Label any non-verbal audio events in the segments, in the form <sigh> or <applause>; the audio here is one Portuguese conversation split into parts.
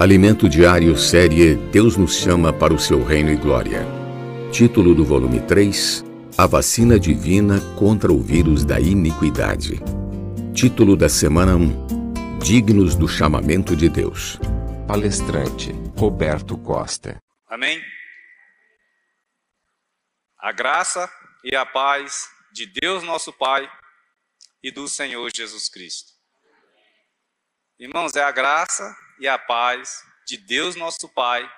Alimento Diário Série Deus nos chama para o seu reino e glória. Título do volume 3: A vacina divina contra o vírus da iniquidade. Título da semana 1: Dignos do chamamento de Deus. Palestrante Roberto Costa. Amém. A graça e a paz de Deus nosso Pai e do Senhor Jesus Cristo. Irmãos, é a graça e a paz de Deus nosso Pai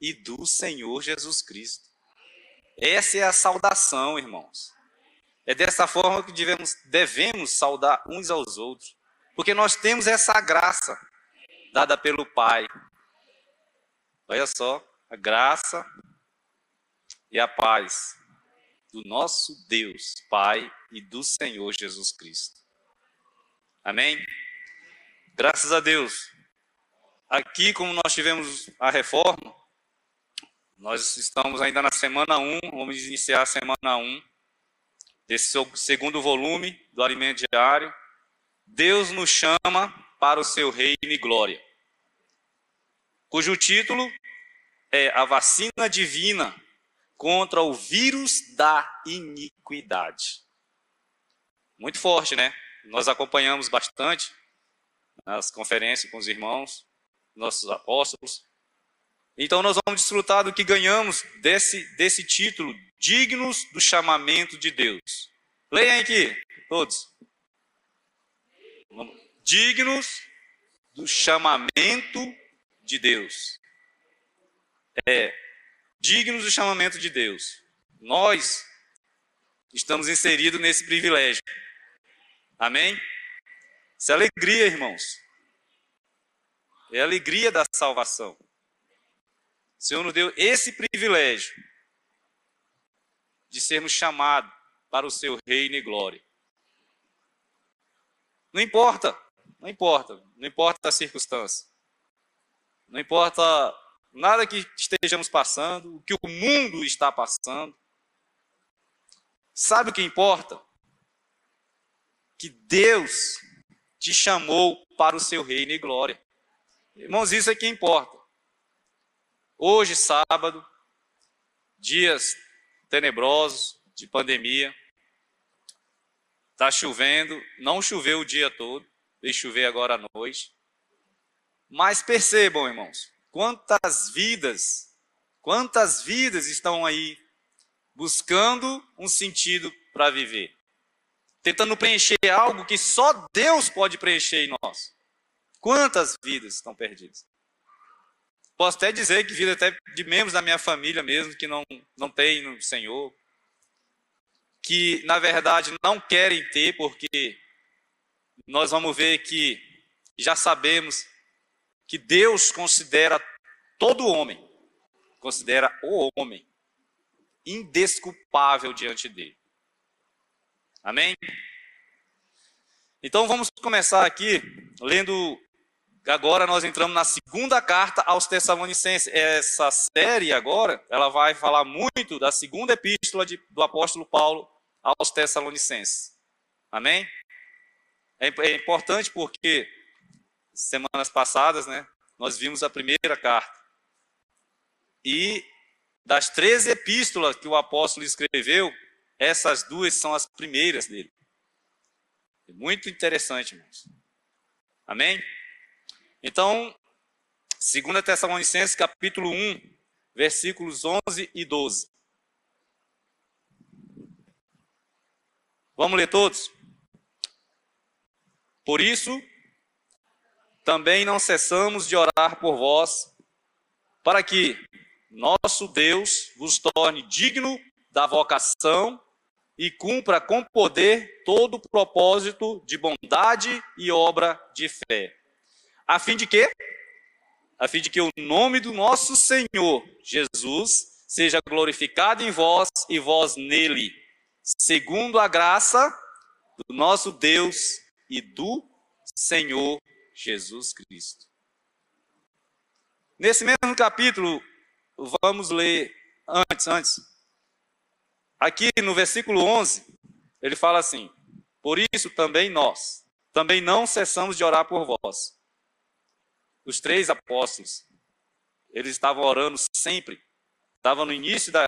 e do Senhor Jesus Cristo. Essa é a saudação, irmãos. É dessa forma que devemos, devemos saudar uns aos outros, porque nós temos essa graça dada pelo Pai. Olha só, a graça e a paz do nosso Deus, Pai e do Senhor Jesus Cristo. Amém? Graças a Deus, Aqui, como nós tivemos a reforma, nós estamos ainda na semana 1, vamos iniciar a semana 1 desse segundo volume do Alimento Diário. Deus nos chama para o seu reino e glória, cujo título é A Vacina Divina contra o Vírus da Iniquidade. Muito forte, né? Nós acompanhamos bastante nas conferências com os irmãos nossos apóstolos. Então nós vamos desfrutar do que ganhamos desse, desse título, dignos do chamamento de Deus. Leiam aqui, todos. Dignos do chamamento de Deus. É, dignos do chamamento de Deus. Nós estamos inseridos nesse privilégio. Amém? Isso é alegria, irmãos. É a alegria da salvação. O Senhor nos deu esse privilégio de sermos chamados para o seu reino e glória. Não importa, não importa, não importa a circunstância. Não importa nada que estejamos passando, o que o mundo está passando. Sabe o que importa? Que Deus te chamou para o seu reino e glória. Irmãos, isso é que importa. Hoje, sábado, dias tenebrosos de pandemia, está chovendo, não choveu o dia todo, veio chover agora à noite. Mas percebam, irmãos, quantas vidas, quantas vidas estão aí buscando um sentido para viver, tentando preencher algo que só Deus pode preencher em nós. Quantas vidas estão perdidas? Posso até dizer que vida até de membros da minha família mesmo que não, não tem no Senhor, que na verdade não querem ter, porque nós vamos ver que já sabemos que Deus considera todo homem, considera o homem indesculpável diante dele. Amém? Então vamos começar aqui lendo Agora nós entramos na segunda carta aos Tessalonicenses. Essa série agora, ela vai falar muito da segunda epístola de, do apóstolo Paulo aos Tessalonicenses. Amém? É, é importante porque semanas passadas, né, nós vimos a primeira carta. E das três epístolas que o apóstolo escreveu, essas duas são as primeiras dele. É muito interessante, irmãos. Amém? Então, 2 Tessalonicenses capítulo 1, versículos 11 e 12. Vamos ler todos? Por isso, também não cessamos de orar por vós, para que nosso Deus vos torne digno da vocação e cumpra com poder todo o propósito de bondade e obra de fé a fim de quê? A fim de que o nome do nosso Senhor Jesus seja glorificado em vós e vós nele, segundo a graça do nosso Deus e do Senhor Jesus Cristo. Nesse mesmo capítulo, vamos ler antes, antes. Aqui no versículo 11, ele fala assim: Por isso também nós, também não cessamos de orar por vós os três apóstolos, eles estavam orando sempre. Estavam no início da,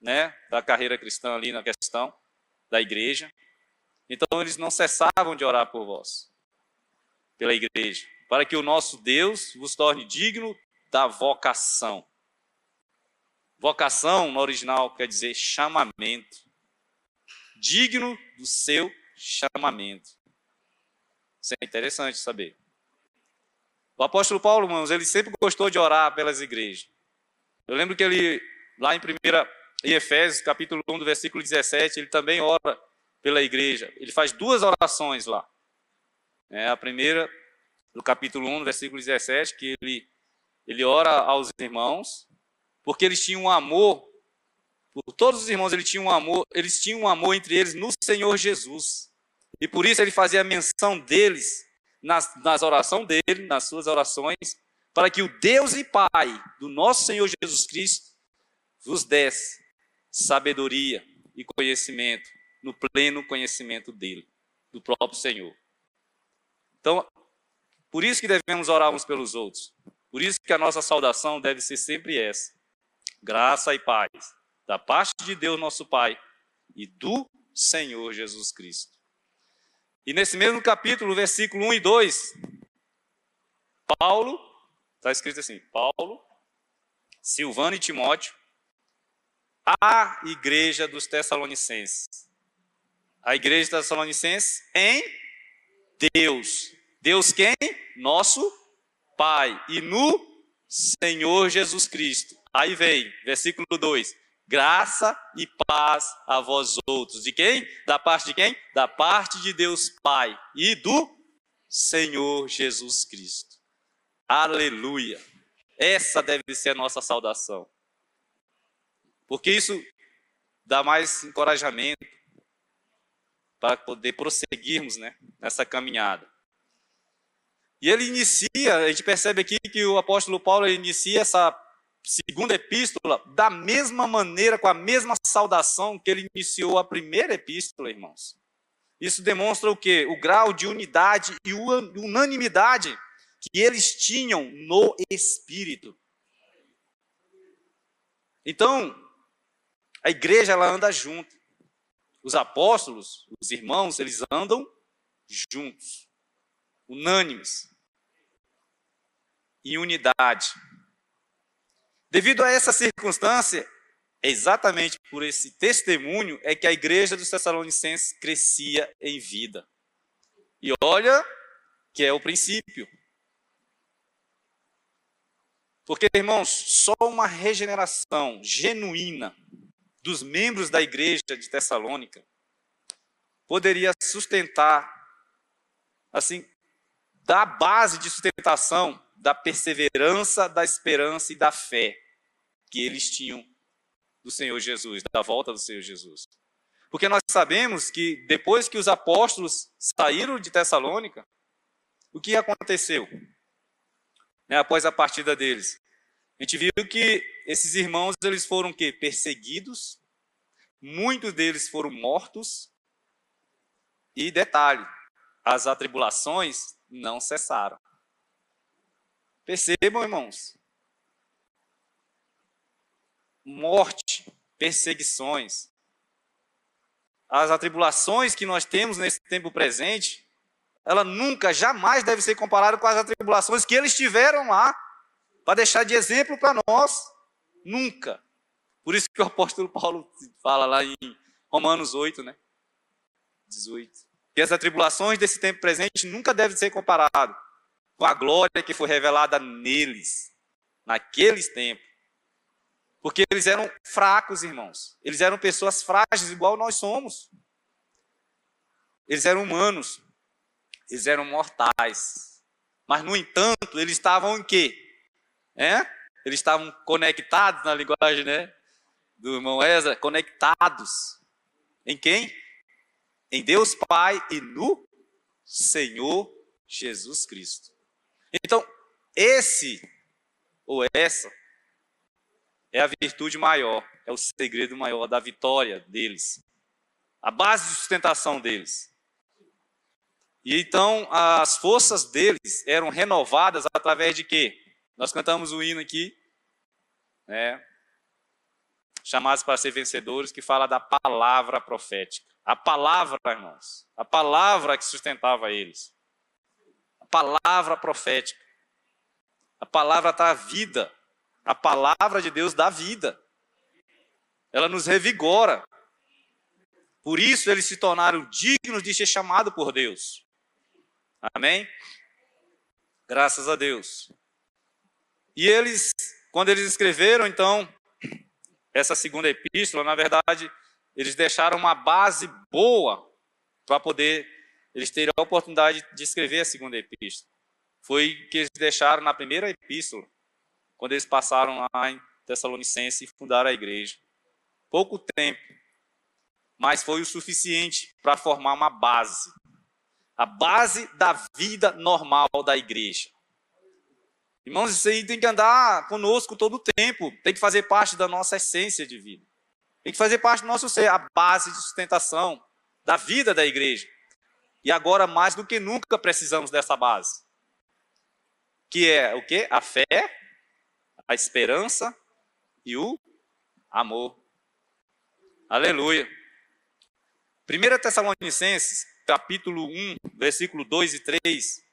né, da carreira cristã ali na questão da igreja. Então eles não cessavam de orar por vós, pela igreja, para que o nosso Deus vos torne digno da vocação. Vocação, no original, quer dizer chamamento. Digno do seu chamamento. Isso é interessante saber. O apóstolo Paulo, irmãos, ele sempre gostou de orar pelas igrejas. Eu lembro que ele, lá em 1 em Efésios, capítulo 1, do versículo 17, ele também ora pela igreja. Ele faz duas orações lá. É, a primeira, no capítulo 1, versículo 17, que ele, ele ora aos irmãos, porque eles tinham um amor, por todos os irmãos, ele tinha um amor, eles tinham um amor entre eles no Senhor Jesus. E por isso ele fazia menção deles nas, nas orações dele, nas suas orações, para que o Deus e Pai do nosso Senhor Jesus Cristo vos desse sabedoria e conhecimento no pleno conhecimento dele, do próprio Senhor. Então, por isso que devemos orar uns pelos outros. Por isso que a nossa saudação deve ser sempre essa: graça e paz da parte de Deus, nosso Pai, e do Senhor Jesus Cristo. E nesse mesmo capítulo, versículo 1 e 2, Paulo, está escrito assim: Paulo, Silvano e Timóteo, a igreja dos Tessalonicenses a igreja da Tessalonicenses em Deus. Deus quem? Nosso Pai. E no Senhor Jesus Cristo. Aí vem, versículo 2. Graça e paz a vós outros. De quem? Da parte de quem? Da parte de Deus Pai e do Senhor Jesus Cristo. Aleluia. Essa deve ser a nossa saudação. Porque isso dá mais encorajamento, para poder prosseguirmos né, nessa caminhada. E ele inicia, a gente percebe aqui que o apóstolo Paulo inicia essa segunda epístola da mesma maneira, com a mesma saudação que ele iniciou a primeira epístola, irmãos. Isso demonstra o quê? O grau de unidade e unanimidade que eles tinham no Espírito. Então, a igreja ela anda junto. Os apóstolos, os irmãos, eles andam juntos, unânimes, em unidade. Devido a essa circunstância, exatamente por esse testemunho, é que a igreja dos Tessalonicenses crescia em vida. E olha que é o princípio. Porque, irmãos, só uma regeneração genuína dos membros da igreja de Tessalônica poderia sustentar, assim, da base de sustentação da perseverança, da esperança e da fé que eles tinham do Senhor Jesus, da volta do Senhor Jesus. Porque nós sabemos que depois que os apóstolos saíram de Tessalônica, o que aconteceu? Né, após a partida deles. A gente viu que esses irmãos eles foram que perseguidos, muitos deles foram mortos e detalhe, as atribulações não cessaram. Percebam, irmãos. Morte, perseguições, as atribulações que nós temos nesse tempo presente, ela nunca, jamais deve ser comparada com as atribulações que eles tiveram lá para deixar de exemplo para nós. Nunca. Por isso que o apóstolo Paulo fala lá em Romanos 8, né? 18. Que as atribulações desse tempo presente nunca devem ser comparadas com a glória que foi revelada neles, naqueles tempos. Porque eles eram fracos, irmãos. Eles eram pessoas frágeis, igual nós somos. Eles eram humanos. Eles eram mortais. Mas, no entanto, eles estavam em quê? É? Eles estavam conectados na linguagem né, do irmão Ezra, conectados. Em quem? Em Deus Pai e no Senhor Jesus Cristo. Então, esse ou essa é a virtude maior, é o segredo maior da vitória deles, a base de sustentação deles. E então as forças deles eram renovadas através de quê? Nós cantamos o hino aqui, né? Chamados para ser vencedores, que fala da palavra profética. A palavra, irmãos, a palavra que sustentava eles. Palavra profética. A palavra dá vida. A palavra de Deus dá vida. Ela nos revigora. Por isso eles se tornaram dignos de ser chamados por Deus. Amém? Graças a Deus. E eles, quando eles escreveram, então, essa segunda epístola, na verdade, eles deixaram uma base boa para poder eles terem a oportunidade de escrever a segunda epístola. Foi que eles deixaram na primeira epístola, quando eles passaram lá em Tessalonicense e fundaram a igreja. Pouco tempo, mas foi o suficiente para formar uma base. A base da vida normal da igreja. Irmãos, isso aí tem que andar conosco todo o tempo, tem que fazer parte da nossa essência de vida. Tem que fazer parte do nosso ser, a base de sustentação da vida da igreja. E agora, mais do que nunca, precisamos dessa base. Que é o quê? A fé, a esperança e o amor. Aleluia. 1 Tessalonicenses, capítulo 1, versículo 2 e 3,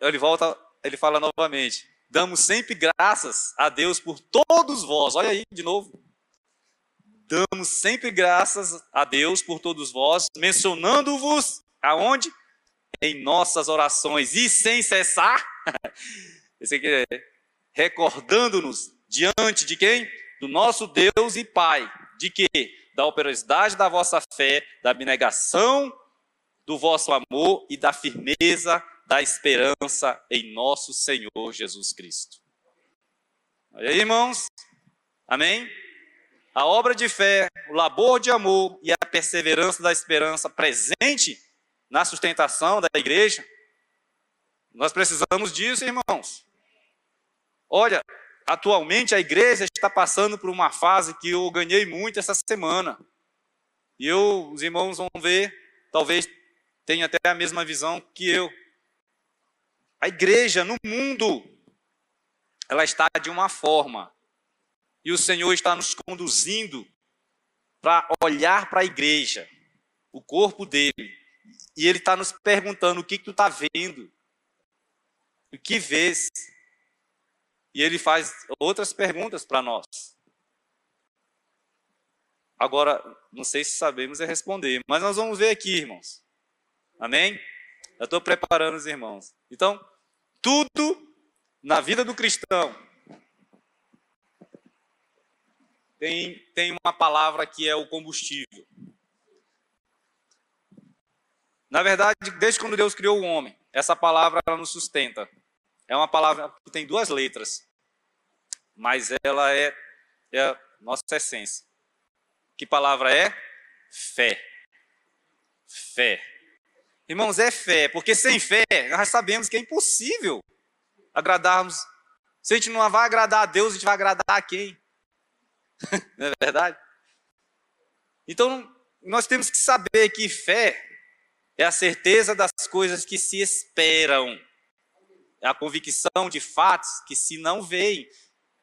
ele volta, ele fala novamente: Damos sempre graças a Deus por todos vós. Olha aí de novo. Damos sempre graças a Deus por todos vós, mencionando-vos aonde? Em nossas orações e sem cessar. <laughs> Esse aqui é recordando-nos diante de quem? Do nosso Deus e Pai. De quê? da operosidade da vossa fé, da abnegação do vosso amor e da firmeza da esperança em nosso Senhor Jesus Cristo. Olha aí, irmãos. Amém? A obra de fé, o labor de amor e a perseverança da esperança presente na sustentação da igreja. Nós precisamos disso, irmãos. Olha, Atualmente a igreja está passando por uma fase que eu ganhei muito essa semana. E eu, os irmãos vão ver, talvez tenham até a mesma visão que eu. A igreja no mundo, ela está de uma forma. E o Senhor está nos conduzindo para olhar para a igreja, o corpo dele. E ele está nos perguntando: o que, que tu está vendo? O que vês? E ele faz outras perguntas para nós. Agora, não sei se sabemos responder, mas nós vamos ver aqui, irmãos. Amém? Eu estou preparando os irmãos. Então, tudo na vida do cristão tem, tem uma palavra que é o combustível. Na verdade, desde quando Deus criou o homem, essa palavra ela nos sustenta. É uma palavra que tem duas letras mas ela é, é a nossa essência. Que palavra é? Fé. Fé. Irmãos, é fé, porque sem fé nós sabemos que é impossível agradarmos. Se a gente não vai agradar a Deus, a gente vai agradar a quem? <laughs> não é verdade? Então, nós temos que saber que fé é a certeza das coisas que se esperam, é a convicção de fatos que se não veem.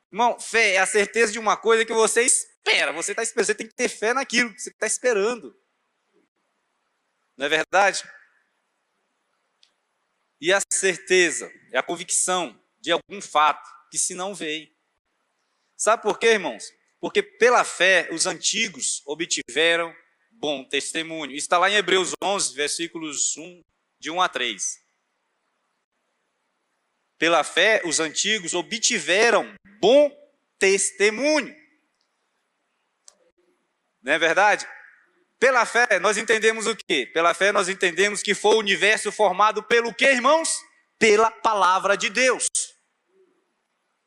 Irmão, fé é a certeza de uma coisa que você espera. Você está esperando, você tem que ter fé naquilo que você está esperando. Não é verdade? E a certeza é a convicção de algum fato que se não veio. Sabe por quê, irmãos? Porque pela fé os antigos obtiveram bom testemunho. Está lá em Hebreus 11, versículos 1, de 1 a 3. Pela fé, os antigos obtiveram bom testemunho. Não é verdade? Pela fé, nós entendemos o quê? Pela fé, nós entendemos que foi o universo formado pelo quê, irmãos? Pela palavra de Deus.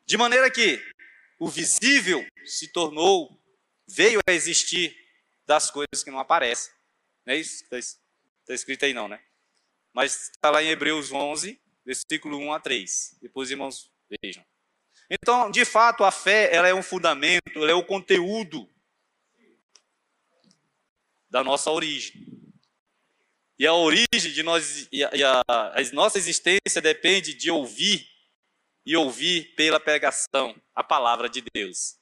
De maneira que o visível se tornou, veio a existir das coisas que não aparecem. Não é isso? Está escrito aí não, né? Mas está lá em Hebreus 11, versículo 1 a 3. Depois, irmãos, vejam. Então, de fato, a fé ela é um fundamento, ela é o conteúdo da nossa origem. E a origem de nós, e a, e a, a nossa existência depende de ouvir e ouvir pela pregação a palavra de Deus.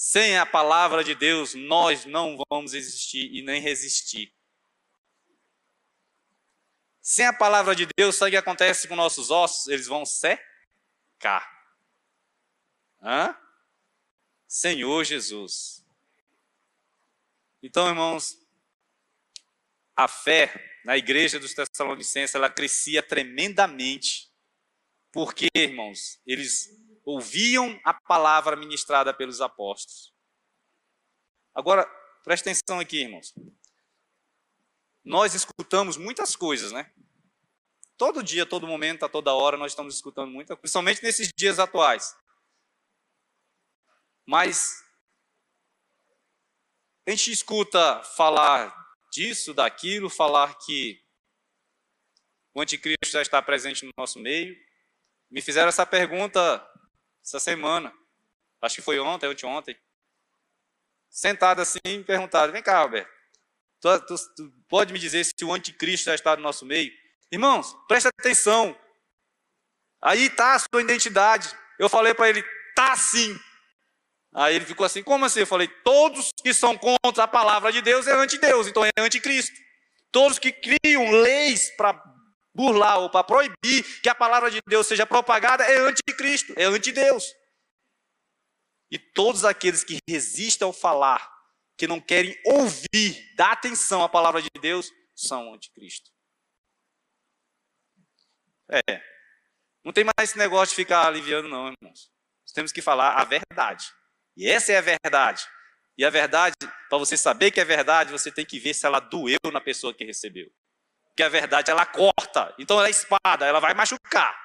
Sem a palavra de Deus, nós não vamos existir e nem resistir. Sem a palavra de Deus, sabe o que acontece com nossos ossos? Eles vão secar. Hã? Senhor Jesus. Então, irmãos, a fé na igreja dos Tessalonicenses, ela crescia tremendamente. Porque, irmãos, eles ouviam a palavra ministrada pelos apóstolos. Agora, presta atenção aqui, irmãos. Nós escutamos muitas coisas, né? Todo dia, todo momento, a toda hora, nós estamos escutando muita coisa, principalmente nesses dias atuais. Mas a gente escuta falar disso, daquilo, falar que o anticristo já está presente no nosso meio. Me fizeram essa pergunta essa semana, acho que foi ontem, ontem. Sentado assim, me perguntaram: vem cá, Alberto, tu, tu, tu pode me dizer se o anticristo já está no nosso meio? Irmãos, presta atenção. Aí está a sua identidade. Eu falei para ele: tá sim. Aí ele ficou assim: como assim? Eu falei: todos que são contra a palavra de Deus é anti-Deus, então é anticristo. Todos que criam leis para burlar ou para proibir que a palavra de Deus seja propagada é anticristo, é anti-Deus. E todos aqueles que resistem ao falar, que não querem ouvir, dar atenção à palavra de Deus, são anticristo. É. Não tem mais esse negócio de ficar aliviando, não, irmãos. Nós temos que falar a verdade. E essa é a verdade. E a verdade, para você saber que é verdade, você tem que ver se ela doeu na pessoa que recebeu que a verdade ela corta. Então ela é espada, ela vai machucar.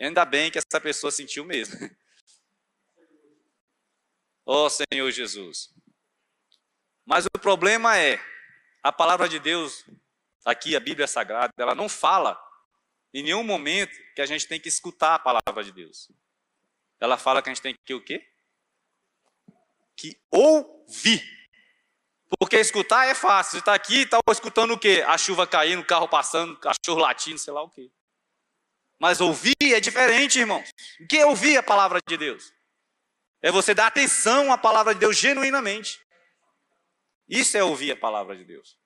Ainda bem que essa pessoa sentiu mesmo. <laughs> oh Senhor Jesus. Mas o problema é, a palavra de Deus, aqui a Bíblia Sagrada, ela não fala em nenhum momento que a gente tem que escutar a palavra de Deus. Ela fala que a gente tem que o quê? Que ouvir. Porque escutar é fácil. Você está aqui e está escutando o quê? A chuva caindo, o carro passando, cachorro latindo, sei lá o quê. Mas ouvir é diferente, irmãos. O que é ouvir a palavra de Deus? É você dar atenção à palavra de Deus genuinamente. Isso é ouvir a palavra de Deus.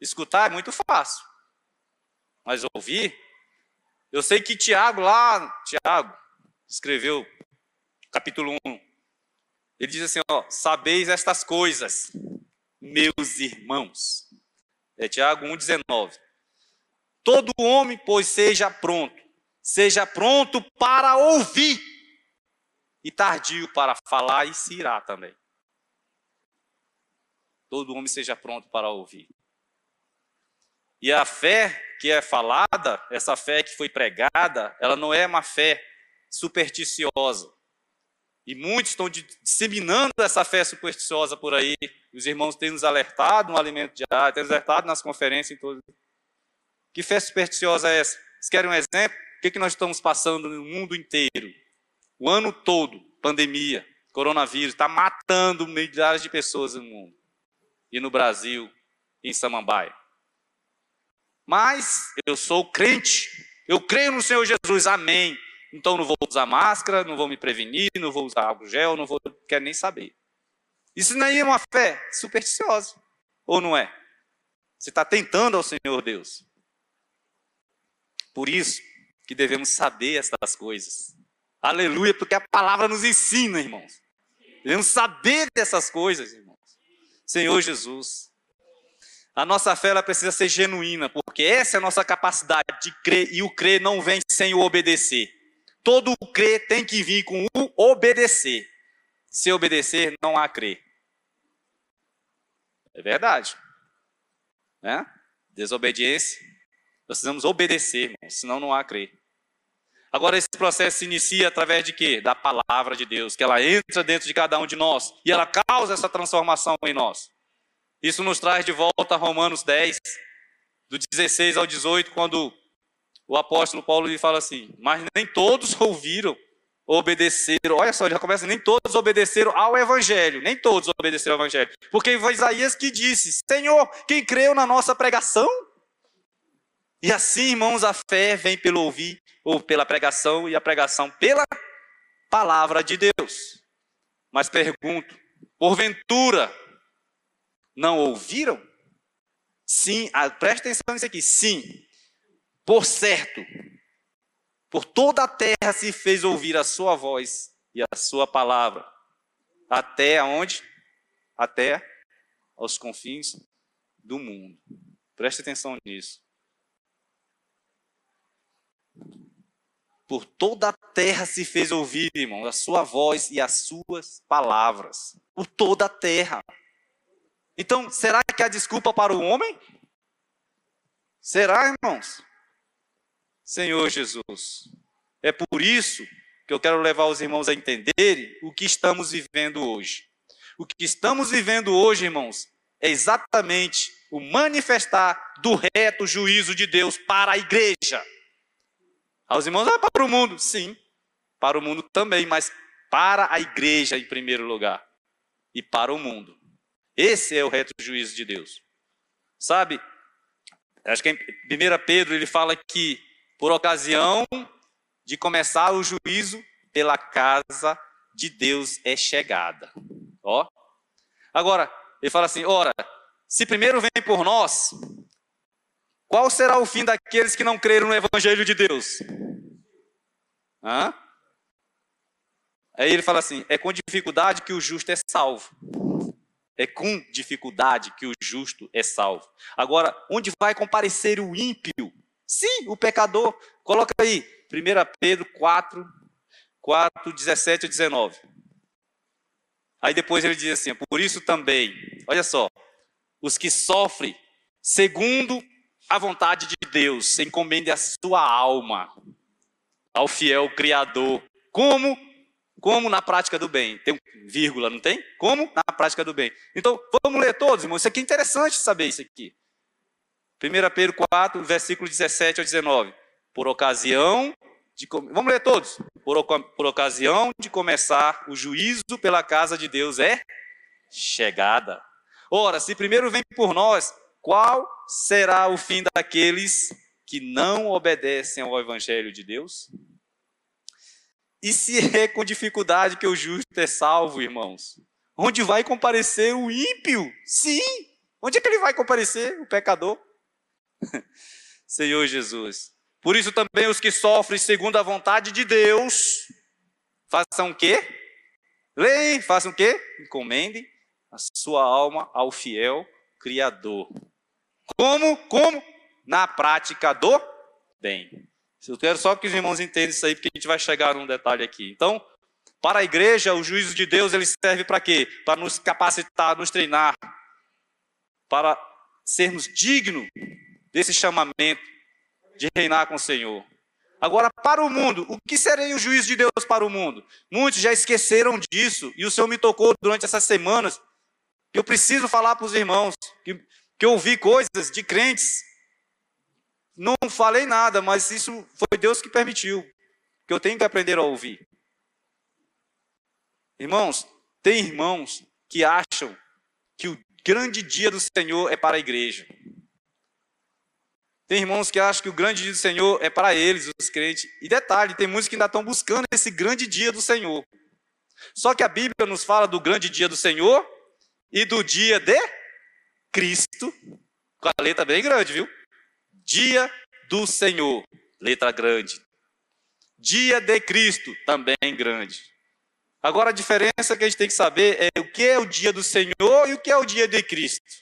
Escutar é muito fácil. Mas ouvir, eu sei que Tiago lá, Tiago, escreveu capítulo 1. Ele diz assim, ó, sabeis estas coisas meus irmãos. É Tiago 1,19. Todo homem, pois, seja pronto, seja pronto para ouvir, e tardio para falar, e se irá também. Todo homem seja pronto para ouvir. E a fé que é falada, essa fé que foi pregada, ela não é uma fé supersticiosa. E muitos estão disseminando essa fé supersticiosa por aí. Os irmãos têm nos alertado no alimento diário, têm nos alertado nas conferências. Em todo... Que fé supersticiosa é essa? Vocês querem um exemplo? O que, é que nós estamos passando no mundo inteiro? O ano todo, pandemia, coronavírus, está matando milhares de pessoas no mundo. E no Brasil, em Samambaia. Mas eu sou crente, eu creio no Senhor Jesus, amém. Então não vou usar máscara, não vou me prevenir, não vou usar álcool gel, não vou, quero nem saber. Isso nem é uma fé supersticiosa, ou não é? Você está tentando ao Senhor Deus. Por isso que devemos saber estas coisas. Aleluia, porque a palavra nos ensina, irmãos. Devemos saber dessas coisas, irmãos. Senhor Jesus. A nossa fé ela precisa ser genuína, porque essa é a nossa capacidade de crer, e o crer não vem sem o obedecer. Todo crer tem que vir com o obedecer. Se obedecer, não há crer. É verdade. Né? Desobediência. Nós precisamos obedecer, senão não há crer. Agora, esse processo se inicia através de quê? Da palavra de Deus, que ela entra dentro de cada um de nós e ela causa essa transformação em nós. Isso nos traz de volta a Romanos 10, do 16 ao 18, quando o apóstolo Paulo lhe fala assim: Mas nem todos <laughs> ouviram obedeceram, olha só, já começa, nem todos obedeceram ao Evangelho, nem todos obedeceram ao Evangelho, porque foi Isaías que disse: Senhor, quem creu na nossa pregação? E assim, irmãos, a fé vem pelo ouvir, ou pela pregação, e a pregação pela palavra de Deus. Mas pergunto, porventura, não ouviram? Sim, ah, preste atenção nisso aqui, sim, por certo, por toda a terra se fez ouvir a sua voz e a sua palavra. Até aonde? Até aos confins do mundo. Preste atenção nisso. Por toda a terra se fez ouvir, irmão, a sua voz e as suas palavras. Por toda a terra. Então, será que há desculpa para o homem? Será, irmãos? Senhor Jesus. É por isso que eu quero levar os irmãos a entenderem o que estamos vivendo hoje. O que estamos vivendo hoje, irmãos, é exatamente o manifestar do reto juízo de Deus para a igreja. Aos irmãos, ah, para o mundo, sim, para o mundo também, mas para a igreja em primeiro lugar e para o mundo. Esse é o reto juízo de Deus. Sabe? Acho que em 1 Pedro ele fala que por ocasião de começar o juízo pela casa de Deus é chegada. Ó. Agora, ele fala assim: ora, se primeiro vem por nós, qual será o fim daqueles que não creram no Evangelho de Deus? Hã? Aí ele fala assim: é com dificuldade que o justo é salvo. É com dificuldade que o justo é salvo. Agora, onde vai comparecer o ímpio? Sim, o pecador. Coloca aí, 1 Pedro 4, 4, 17 e 19. Aí depois ele diz assim: por isso também, olha só, os que sofrem segundo a vontade de Deus, encomende a sua alma ao fiel Criador. Como? Como na prática do bem. Tem vírgula, não tem? Como na prática do bem. Então, vamos ler todos, irmãos. Isso aqui é interessante saber isso aqui. 1 Pedro 4, versículo 17 ao 19. Por ocasião de. Vamos ler todos. Por, por ocasião de começar o juízo pela casa de Deus é chegada. Ora, se primeiro vem por nós, qual será o fim daqueles que não obedecem ao Evangelho de Deus? E se <laughs> é com dificuldade que o justo é salvo, irmãos? Onde vai comparecer o ímpio? Sim! Onde é que ele vai comparecer, o pecador? <laughs> Senhor Jesus. Por isso também os que sofrem segundo a vontade de Deus, façam o quê? Leem, façam o quê? Encomendem a sua alma ao fiel Criador. Como? Como? Na prática do bem. Eu quero só que os irmãos entendam isso aí, porque a gente vai chegar num detalhe aqui. Então, para a igreja, o juízo de Deus ele serve para quê? Para nos capacitar, nos treinar, para sermos dignos desse chamamento de reinar com o Senhor. Agora, para o mundo, o que seria o juízo de Deus para o mundo? Muitos já esqueceram disso, e o Senhor me tocou durante essas semanas, que eu preciso falar para os irmãos, que, que eu ouvi coisas de crentes, não falei nada, mas isso foi Deus que permitiu, que eu tenho que aprender a ouvir. Irmãos, tem irmãos que acham que o grande dia do Senhor é para a igreja. Tem irmãos que acham que o grande dia do Senhor é para eles, os crentes. E detalhe, tem muitos que ainda estão buscando esse grande dia do Senhor. Só que a Bíblia nos fala do grande dia do Senhor e do dia de Cristo, com a letra bem grande, viu? Dia do Senhor, letra grande. Dia de Cristo, também grande. Agora a diferença que a gente tem que saber é o que é o dia do Senhor e o que é o dia de Cristo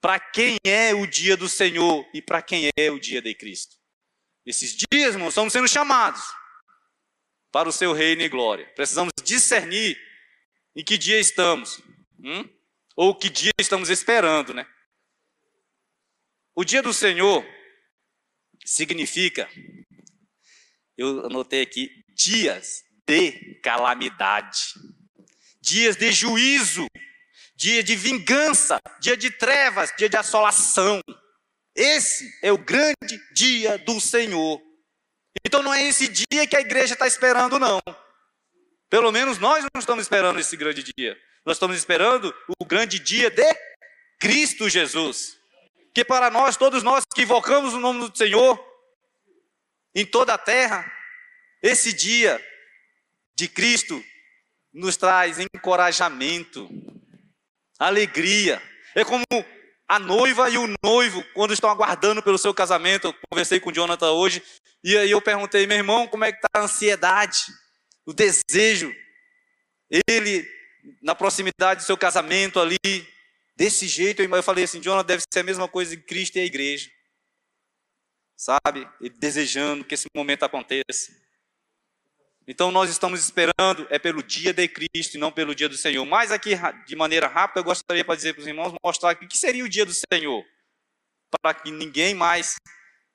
para quem é o dia do Senhor e para quem é o dia de Cristo. Esses dias, irmãos, estamos sendo chamados para o seu reino e glória. Precisamos discernir em que dia estamos, hum? ou que dia estamos esperando, né? O dia do Senhor significa, eu anotei aqui, dias de calamidade, dias de juízo dia de vingança, dia de trevas, dia de assolação. Esse é o grande dia do Senhor. Então não é esse dia que a igreja está esperando, não. Pelo menos nós não estamos esperando esse grande dia. Nós estamos esperando o grande dia de Cristo Jesus. Que para nós, todos nós que invocamos o nome do Senhor, em toda a terra, esse dia de Cristo nos traz encorajamento, alegria. É como a noiva e o noivo, quando estão aguardando pelo seu casamento. Eu conversei com o Jonathan hoje, e aí eu perguntei, meu irmão, como é que está a ansiedade, o desejo, ele na proximidade do seu casamento ali, desse jeito, eu falei assim, Jonathan, deve ser a mesma coisa em Cristo e a igreja. Sabe? Ele desejando que esse momento aconteça. Então nós estamos esperando é pelo dia de Cristo e não pelo dia do Senhor. Mas aqui, de maneira rápida, eu gostaria para dizer para os irmãos, mostrar o que seria o dia do Senhor, para que ninguém mais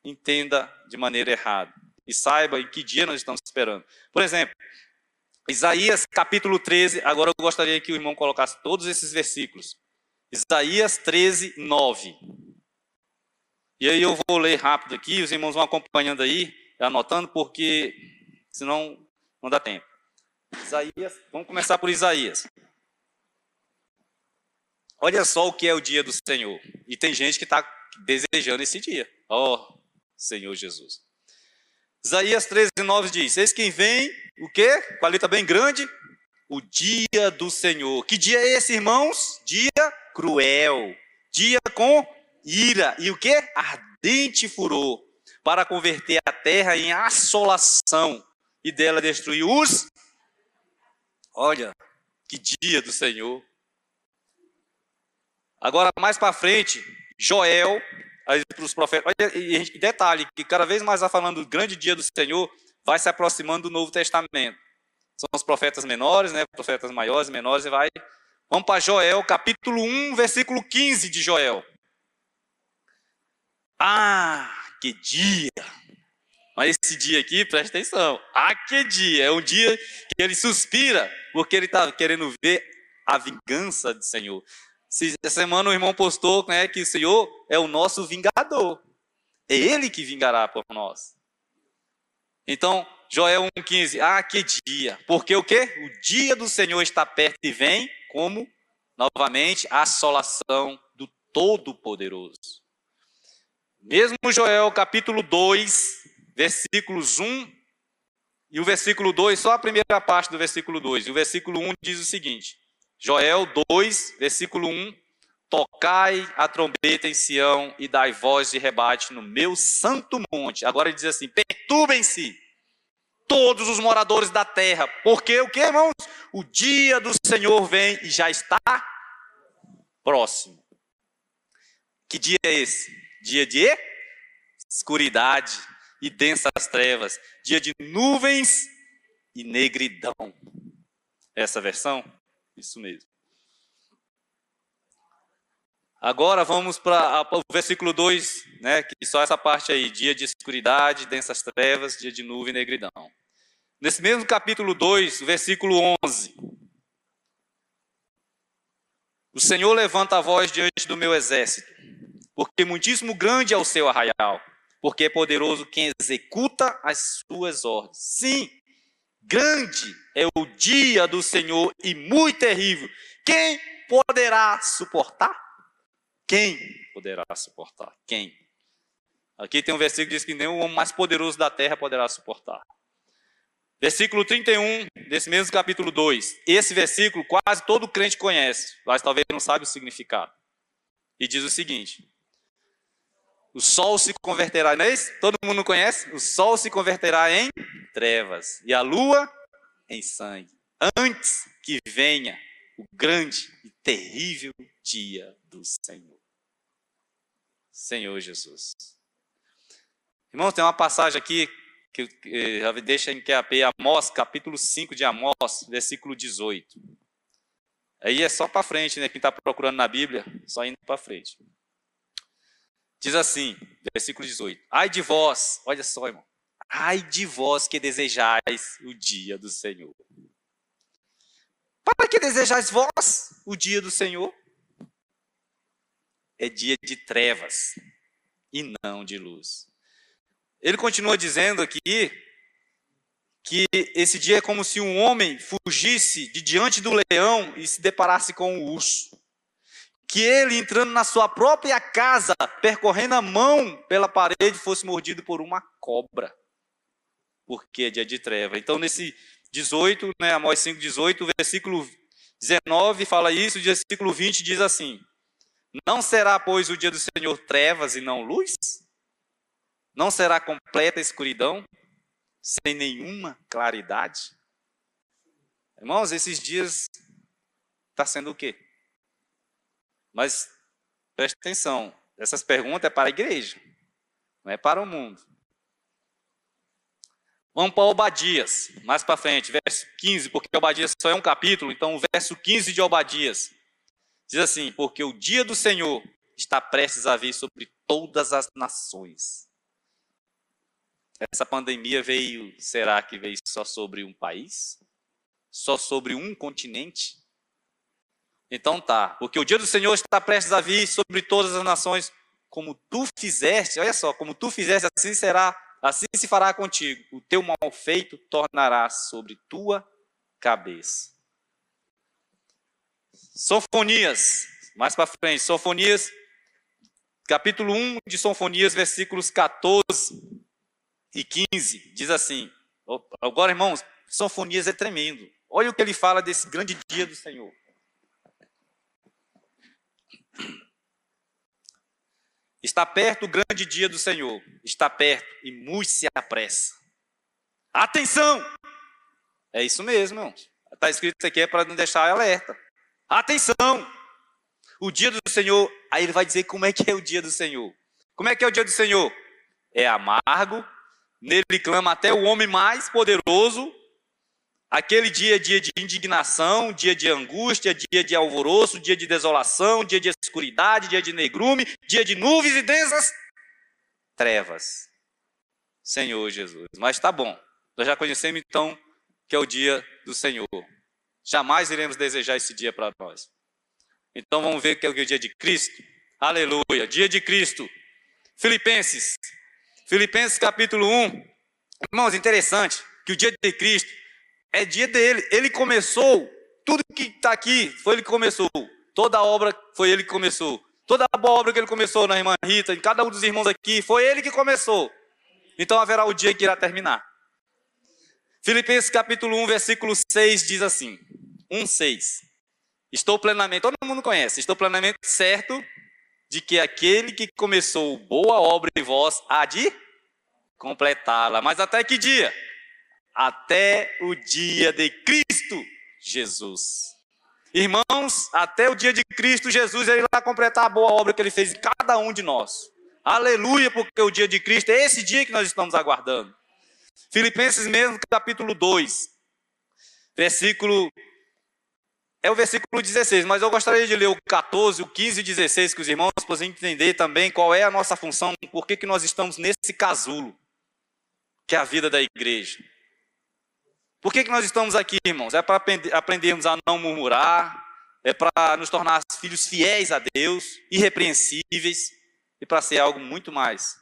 entenda de maneira errada e saiba em que dia nós estamos esperando. Por exemplo, Isaías capítulo 13, agora eu gostaria que o irmão colocasse todos esses versículos. Isaías 13, 9. E aí eu vou ler rápido aqui, os irmãos vão acompanhando aí, anotando, porque senão não dá tempo. Isaías, vamos começar por Isaías. Olha só o que é o dia do Senhor. E tem gente que está desejando esse dia. Ó, oh, Senhor Jesus. Isaías 13, 9 diz: Eis quem vem, o quê? Com a letra bem grande. O dia do Senhor. Que dia é esse, irmãos? Dia cruel. Dia com ira. E o que? Ardente furor. Para converter a terra em assolação e dela destruir os. Olha, que dia do Senhor. Agora, mais para frente, Joel, para os profetas. Olha, e detalhe, que cada vez mais vai falando do grande dia do Senhor, vai se aproximando do Novo Testamento. São os profetas menores, né? Profetas maiores, menores, e vai. Vamos para Joel, capítulo 1, versículo 15 de Joel. Ah, que dia! Mas esse dia aqui, presta atenção. Que dia! É um dia que ele suspira, porque ele está querendo ver a vingança do Senhor. Essa semana o irmão postou né, que o Senhor é o nosso vingador. É Ele que vingará por nós. Então, Joel 1,15. Ah, que dia! Porque o quê? O dia do Senhor está perto e vem como, novamente, a assolação do Todo-Poderoso. Mesmo Joel capítulo 2, versículos 1 e o versículo 2, só a primeira parte do versículo 2. E o versículo 1 diz o seguinte: Joel 2, versículo 1: Tocai a trombeta em Sião e dai voz de rebate no meu santo monte. Agora ele diz assim: perturbem-se todos os moradores da terra, porque o que, irmãos? O dia do Senhor vem e já está próximo. Que dia é esse? Dia de escuridade, e densas trevas, dia de nuvens e negridão. Essa versão? Isso mesmo. Agora vamos para o versículo 2, né, que só essa parte aí, dia de escuridade, densas trevas, dia de nuvem e negridão. Nesse mesmo capítulo 2, versículo 11. O Senhor levanta a voz diante do meu exército, porque muitíssimo grande é o seu arraial porque é poderoso quem executa as suas ordens. Sim, grande é o dia do Senhor e muito terrível. Quem poderá suportar? Quem poderá suportar? Quem? Aqui tem um versículo que diz que nem o homem mais poderoso da terra poderá suportar. Versículo 31 desse mesmo capítulo 2. Esse versículo quase todo crente conhece, mas talvez não sabe o significado. E diz o seguinte: o sol se converterá, não é isso? Todo mundo conhece? O sol se converterá em trevas e a lua em sangue. Antes que venha o grande e terrível dia do Senhor. Senhor Jesus. Irmãos, tem uma passagem aqui que, que já deixa em QAP, Amós, capítulo 5 de Amós, versículo 18. Aí é só para frente, né? Quem está procurando na Bíblia, só indo para frente. Diz assim, versículo 18: Ai de vós, olha só, irmão. Ai de vós que desejais o dia do Senhor. Para que desejais vós o dia do Senhor? É dia de trevas e não de luz. Ele continua dizendo aqui que esse dia é como se um homem fugisse de diante do leão e se deparasse com o urso. Que ele, entrando na sua própria casa, percorrendo a mão pela parede, fosse mordido por uma cobra. Porque é dia de treva. Então, nesse 18, né, Amós 5, 18, o versículo 19 fala isso, versículo 20 diz assim: Não será, pois, o dia do Senhor trevas e não luz? Não será completa escuridão, sem nenhuma claridade? Irmãos, esses dias está sendo o quê? Mas preste atenção, essas perguntas é para a igreja, não é para o mundo. Vamos para Obadias, mais para frente, verso 15, porque Obadias só é um capítulo, então o verso 15 de Obadias diz assim: Porque o dia do Senhor está prestes a vir sobre todas as nações. Essa pandemia veio, será que veio só sobre um país? Só sobre um continente? Então tá, porque o dia do Senhor está prestes a vir sobre todas as nações, como tu fizeste, olha só, como tu fizeste, assim será Assim se fará contigo, o teu mal feito tornará sobre tua cabeça. Sofonias, mais para frente, Sofonias, capítulo 1 de Sofonias, versículos 14 e 15, diz assim: agora, irmãos, Sofonias é tremendo. Olha o que ele fala desse grande dia do Senhor. Está perto o grande dia do Senhor. Está perto e muito se apressa. Atenção! É isso mesmo, irmãos. Está escrito aqui é para não deixar alerta. Atenção! O dia do Senhor, aí ele vai dizer como é que é o dia do Senhor. Como é que é o dia do Senhor? É amargo, nele clama até o homem mais poderoso, Aquele dia dia de indignação, dia de angústia, dia de alvoroço, dia de desolação, dia de escuridade, dia de negrume, dia de nuvens e densas trevas. Senhor Jesus. Mas tá bom. Nós já conhecemos então que é o dia do Senhor. Jamais iremos desejar esse dia para nós. Então vamos ver que é o dia de Cristo. Aleluia. Dia de Cristo. Filipenses. Filipenses capítulo 1. Irmãos, interessante que o dia de Cristo é dia dele. Ele começou, tudo que está aqui foi ele que começou. Toda a obra foi ele que começou. Toda a boa obra que ele começou na irmã Rita, em cada um dos irmãos aqui, foi ele que começou. Então haverá o dia que irá terminar. Filipenses capítulo 1, versículo 6 diz assim: 1, 6. Estou plenamente, todo mundo conhece, estou plenamente certo de que aquele que começou boa obra em vós há de completá-la. Mas até que dia? Até o dia de Cristo Jesus. Irmãos, até o dia de Cristo Jesus, ele vai completar a boa obra que ele fez em cada um de nós. Aleluia, porque o dia de Cristo é esse dia que nós estamos aguardando. Filipenses mesmo, capítulo 2, versículo. É o versículo 16, mas eu gostaria de ler o 14, o 15 e 16, que os irmãos possam entender também qual é a nossa função, por que, que nós estamos nesse casulo, que é a vida da igreja. Por que, que nós estamos aqui, irmãos? É para aprendermos a não murmurar, é para nos tornar filhos fiéis a Deus, irrepreensíveis, e para ser algo muito mais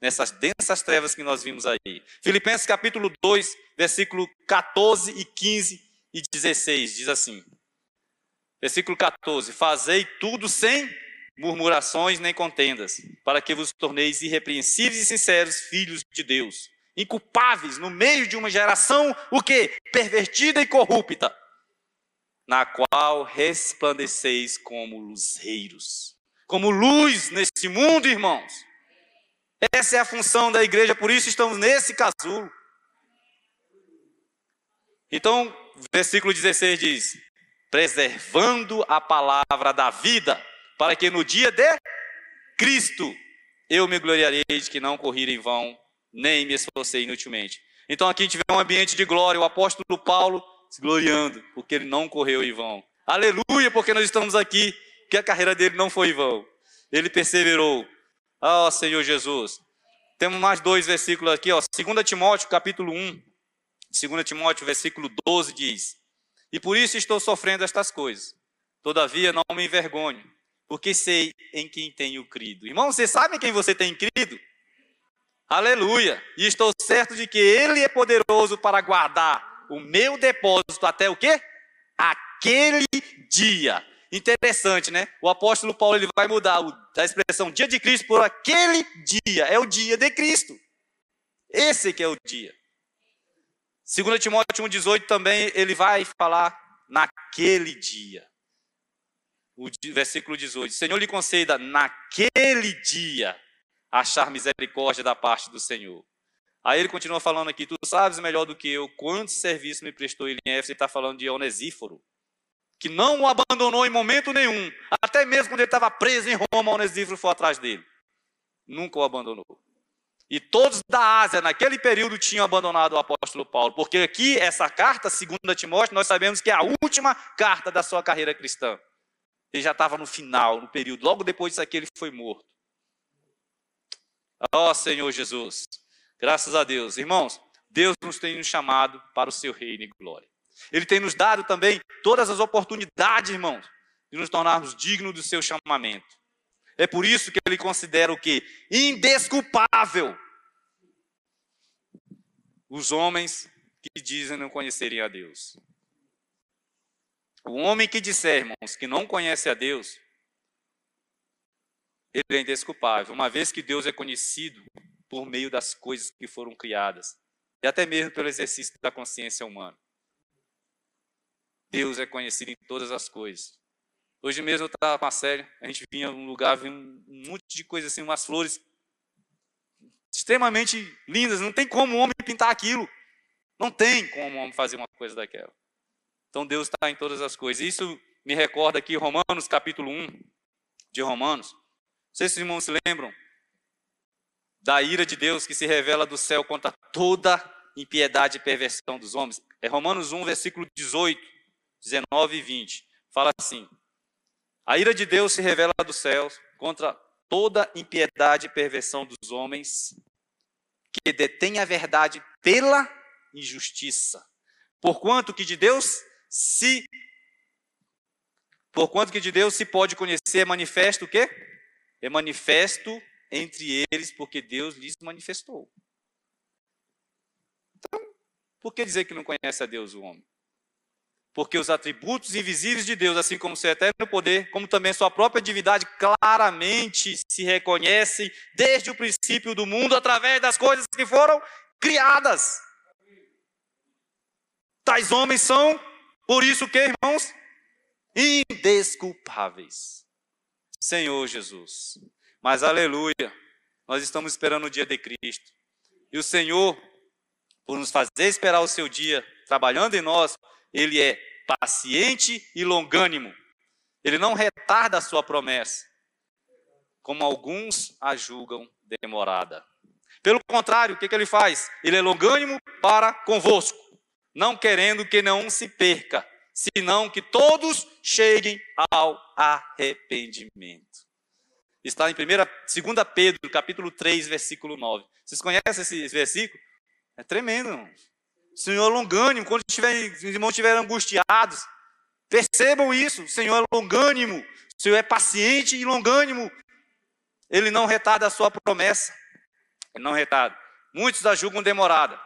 nessas densas trevas que nós vimos aí. Filipenses capítulo 2, versículo 14 e 15 e 16, diz assim. Versículo 14: Fazei tudo sem murmurações nem contendas, para que vos torneis irrepreensíveis e sinceros filhos de Deus inculpáveis no meio de uma geração o que pervertida e corrupta, na qual resplandeceis como luzeiros, como luz nesse mundo, irmãos. Essa é a função da igreja, por isso estamos nesse casulo. Então, versículo 16 diz: preservando a palavra da vida, para que no dia de Cristo eu me gloriarei de que não corri em vão nem me esforcei inutilmente. Então aqui a gente vê um ambiente de glória, o apóstolo Paulo se gloriando, porque ele não correu em vão. Aleluia, porque nós estamos aqui, que a carreira dele não foi em vão. Ele perseverou. Ó oh, Senhor Jesus. Temos mais dois versículos aqui, ó. 2 Timóteo, capítulo 1. 2 Timóteo, versículo 12 diz: E por isso estou sofrendo estas coisas. Todavia não me envergonho, porque sei em quem tenho crido. Irmão, você sabe em quem você tem crido? Aleluia! E estou certo de que Ele é poderoso para guardar o meu depósito até o quê? Aquele dia. Interessante, né? O apóstolo Paulo ele vai mudar a expressão dia de Cristo por aquele dia. É o dia de Cristo. Esse que é o dia. 2 Timóteo 1,18 também ele vai falar naquele dia. O versículo 18. Senhor lhe conceda naquele dia achar misericórdia da parte do Senhor. Aí ele continua falando aqui, tu sabes melhor do que eu quanto serviço me prestou ele em Éfeso, ele está falando de Onesíforo, que não o abandonou em momento nenhum, até mesmo quando ele estava preso em Roma, Onesíforo foi atrás dele. Nunca o abandonou. E todos da Ásia, naquele período, tinham abandonado o apóstolo Paulo, porque aqui, essa carta, segunda Timóteo, nós sabemos que é a última carta da sua carreira cristã. Ele já estava no final, no período, logo depois disso aqui ele foi morto. Ó oh, Senhor Jesus, graças a Deus. Irmãos, Deus nos tem chamado para o seu reino e glória. Ele tem nos dado também todas as oportunidades, irmãos, de nos tornarmos dignos do seu chamamento. É por isso que ele considera o que? Indesculpável. Os homens que dizem não conhecerem a Deus. O homem que disser, irmãos, que não conhece a Deus, ele é indesculpável, uma vez que Deus é conhecido por meio das coisas que foram criadas, e até mesmo pelo exercício da consciência humana. Deus é conhecido em todas as coisas. Hoje mesmo eu estava com a série, a gente vinha num lugar, vinha um monte de coisa assim, umas flores extremamente lindas, não tem como o homem pintar aquilo. Não tem como o homem fazer uma coisa daquela. Então Deus está em todas as coisas. Isso me recorda aqui Romanos capítulo 1 de Romanos, sei se os irmãos se lembram da ira de Deus que se revela do céu contra toda impiedade e perversão dos homens. É Romanos 1, versículo 18, 19 e 20. Fala assim: A ira de Deus se revela do céu contra toda impiedade e perversão dos homens que detém a verdade pela injustiça. Porquanto que de Deus se Porquanto que de Deus se pode conhecer é manifesto o quê? É manifesto entre eles porque Deus lhes manifestou. Então, por que dizer que não conhece a Deus o homem? Porque os atributos invisíveis de Deus, assim como seu eterno poder, como também sua própria divindade, claramente se reconhecem desde o princípio do mundo através das coisas que foram criadas. Tais homens são, por isso que, irmãos, indesculpáveis. Senhor Jesus. Mas aleluia, nós estamos esperando o dia de Cristo. E o Senhor, por nos fazer esperar o seu dia, trabalhando em nós, Ele é paciente e longânimo. Ele não retarda a sua promessa, como alguns a julgam demorada. Pelo contrário, o que, que ele faz? Ele é longânimo para convosco, não querendo que nenhum se perca, senão que todos cheguem ao arrependimento. Está em 1, 2 Pedro, capítulo 3, versículo 9. Vocês conhecem esse versículo? É tremendo. Irmão. Senhor longânimo, quando tiver, os irmãos estiverem angustiados, percebam isso. O Senhor é longânimo, o Senhor é paciente e longânimo. Ele não retarda a sua promessa. Ele não retarda. Muitos a julgam demorada,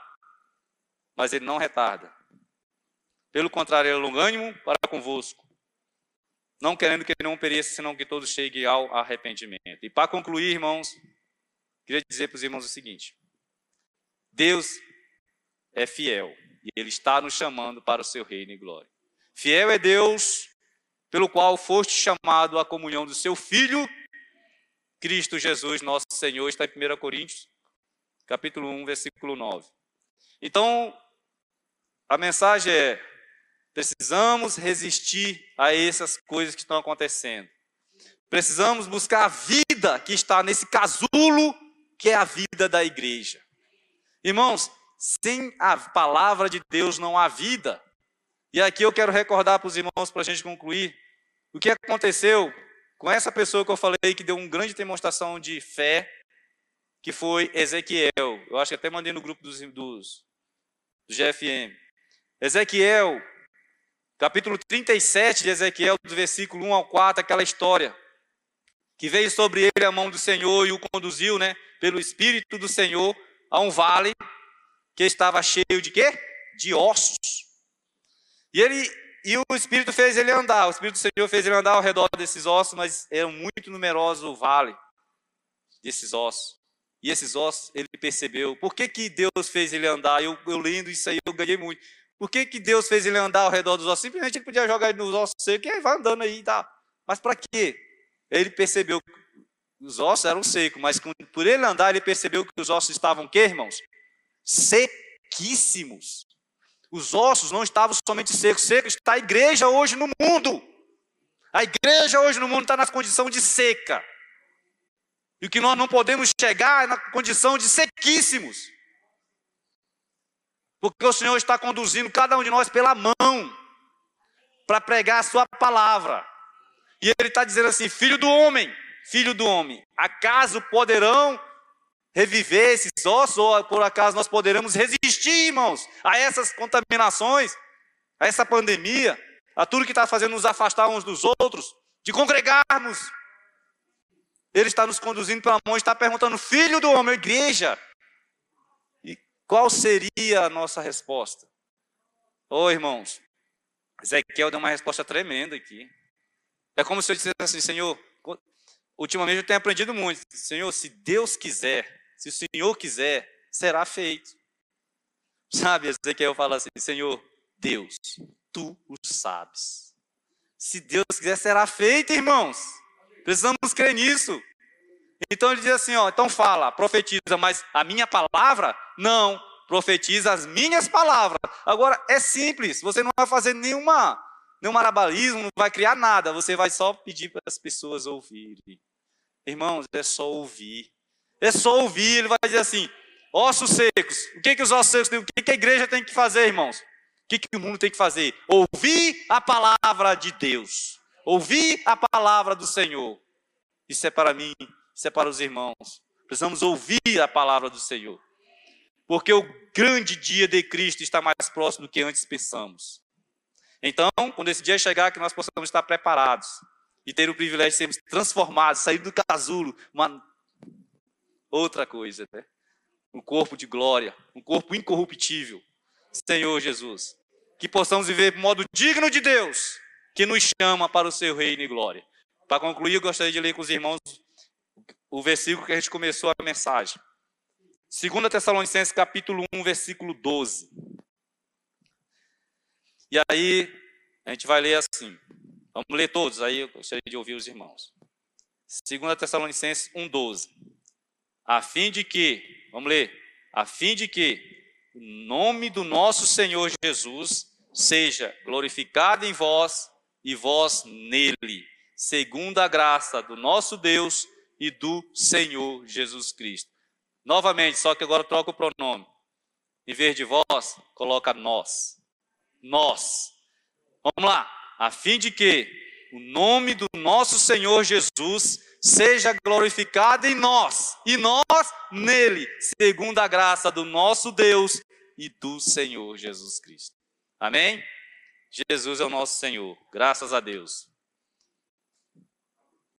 mas ele não retarda. Pelo contrário, é longânimo para convosco, não querendo que nenhum pereça, senão que todos cheguem ao arrependimento. E para concluir, irmãos, queria dizer para os irmãos o seguinte: Deus é fiel e Ele está nos chamando para o seu reino e glória. Fiel é Deus, pelo qual foste chamado à comunhão do seu Filho, Cristo Jesus, nosso Senhor, está em 1 Coríntios, capítulo 1, versículo 9. Então, a mensagem é: Precisamos resistir a essas coisas que estão acontecendo. Precisamos buscar a vida que está nesse casulo que é a vida da igreja. Irmãos, sem a palavra de Deus não há vida. E aqui eu quero recordar para os irmãos, para a gente concluir, o que aconteceu com essa pessoa que eu falei que deu uma grande demonstração de fé, que foi Ezequiel. Eu acho que até mandei no grupo dos, dos do GFM. Ezequiel, capítulo 37 de Ezequiel, do versículo 1 ao 4, aquela história que veio sobre ele a mão do Senhor e o conduziu, né, pelo Espírito do Senhor a um vale que estava cheio de quê? De ossos. E ele e o Espírito fez ele andar, o Espírito do Senhor fez ele andar ao redor desses ossos, mas eram muito numerosos o vale desses ossos. E esses ossos, ele percebeu. Por que, que Deus fez ele andar? Eu, eu lendo isso aí, eu ganhei muito. Por que, que Deus fez ele andar ao redor dos ossos? Simplesmente ele podia jogar ele nos ossos secos e aí vai andando aí, tá? Mas para quê? Ele percebeu que os ossos eram secos, mas por ele andar, ele percebeu que os ossos estavam quê, irmãos? Sequíssimos. Os ossos não estavam somente secos, secos está a igreja hoje no mundo. A igreja hoje no mundo está na condição de seca. E o que nós não podemos chegar é na condição de sequíssimos. Porque o Senhor está conduzindo cada um de nós pela mão para pregar a sua palavra. E ele está dizendo assim: Filho do homem, filho do homem, acaso poderão reviver esses ossos, ou por acaso nós poderemos resistir, irmãos, a essas contaminações, a essa pandemia, a tudo que está fazendo nos afastar uns dos outros, de congregarmos. Ele está nos conduzindo pela mão, está perguntando, filho do homem, igreja, e qual seria a nossa resposta? Ô oh, irmãos, Ezequiel deu uma resposta tremenda aqui. É como se eu dissesse assim, Senhor, ultimamente eu tenho aprendido muito. Senhor, se Deus quiser, se o Senhor quiser, será feito. Sabe, Ezequiel fala assim: Senhor, Deus, tu o sabes. Se Deus quiser, será feito, irmãos. Precisamos crer nisso. Então ele diz assim: ó, então fala, profetiza, mas a minha palavra, não, profetiza as minhas palavras. Agora é simples, você não vai fazer nenhuma, nenhum marabalismo, não vai criar nada, você vai só pedir para as pessoas ouvirem. Irmãos, é só ouvir. É só ouvir, ele vai dizer assim: ossos secos. O que, que os ossos secos têm? O que, que a igreja tem que fazer, irmãos? O que, que o mundo tem que fazer? Ouvir a palavra de Deus. Ouvir a palavra do Senhor. Isso é para mim, isso é para os irmãos. Precisamos ouvir a palavra do Senhor. Porque o grande dia de Cristo está mais próximo do que antes pensamos. Então, quando esse dia chegar, que nós possamos estar preparados e ter o privilégio de sermos transformados, sair do casulo, uma outra coisa, né? Um corpo de glória, um corpo incorruptível. Senhor Jesus, que possamos viver de modo digno de Deus, que nos chama para o seu reino e glória. Para concluir, eu gostaria de ler com os irmãos o versículo que a gente começou a mensagem. 2 Tessalonicenses capítulo 1, versículo 12. E aí, a gente vai ler assim. Vamos ler todos, aí eu gostaria de ouvir os irmãos. 2 Tessalonicenses 1, 12 a fim de que, vamos ler, a fim de que o nome do nosso Senhor Jesus seja glorificado em vós e vós nele, segundo a graça do nosso Deus e do Senhor Jesus Cristo. Novamente, só que agora troca o pronome. Em vez de vós, coloca nós. Nós. Vamos lá. A fim de que o nome do nosso Senhor Jesus seja glorificado em nós e nós nele, segundo a graça do nosso Deus e do Senhor Jesus Cristo. Amém? Jesus é o nosso Senhor, graças a Deus.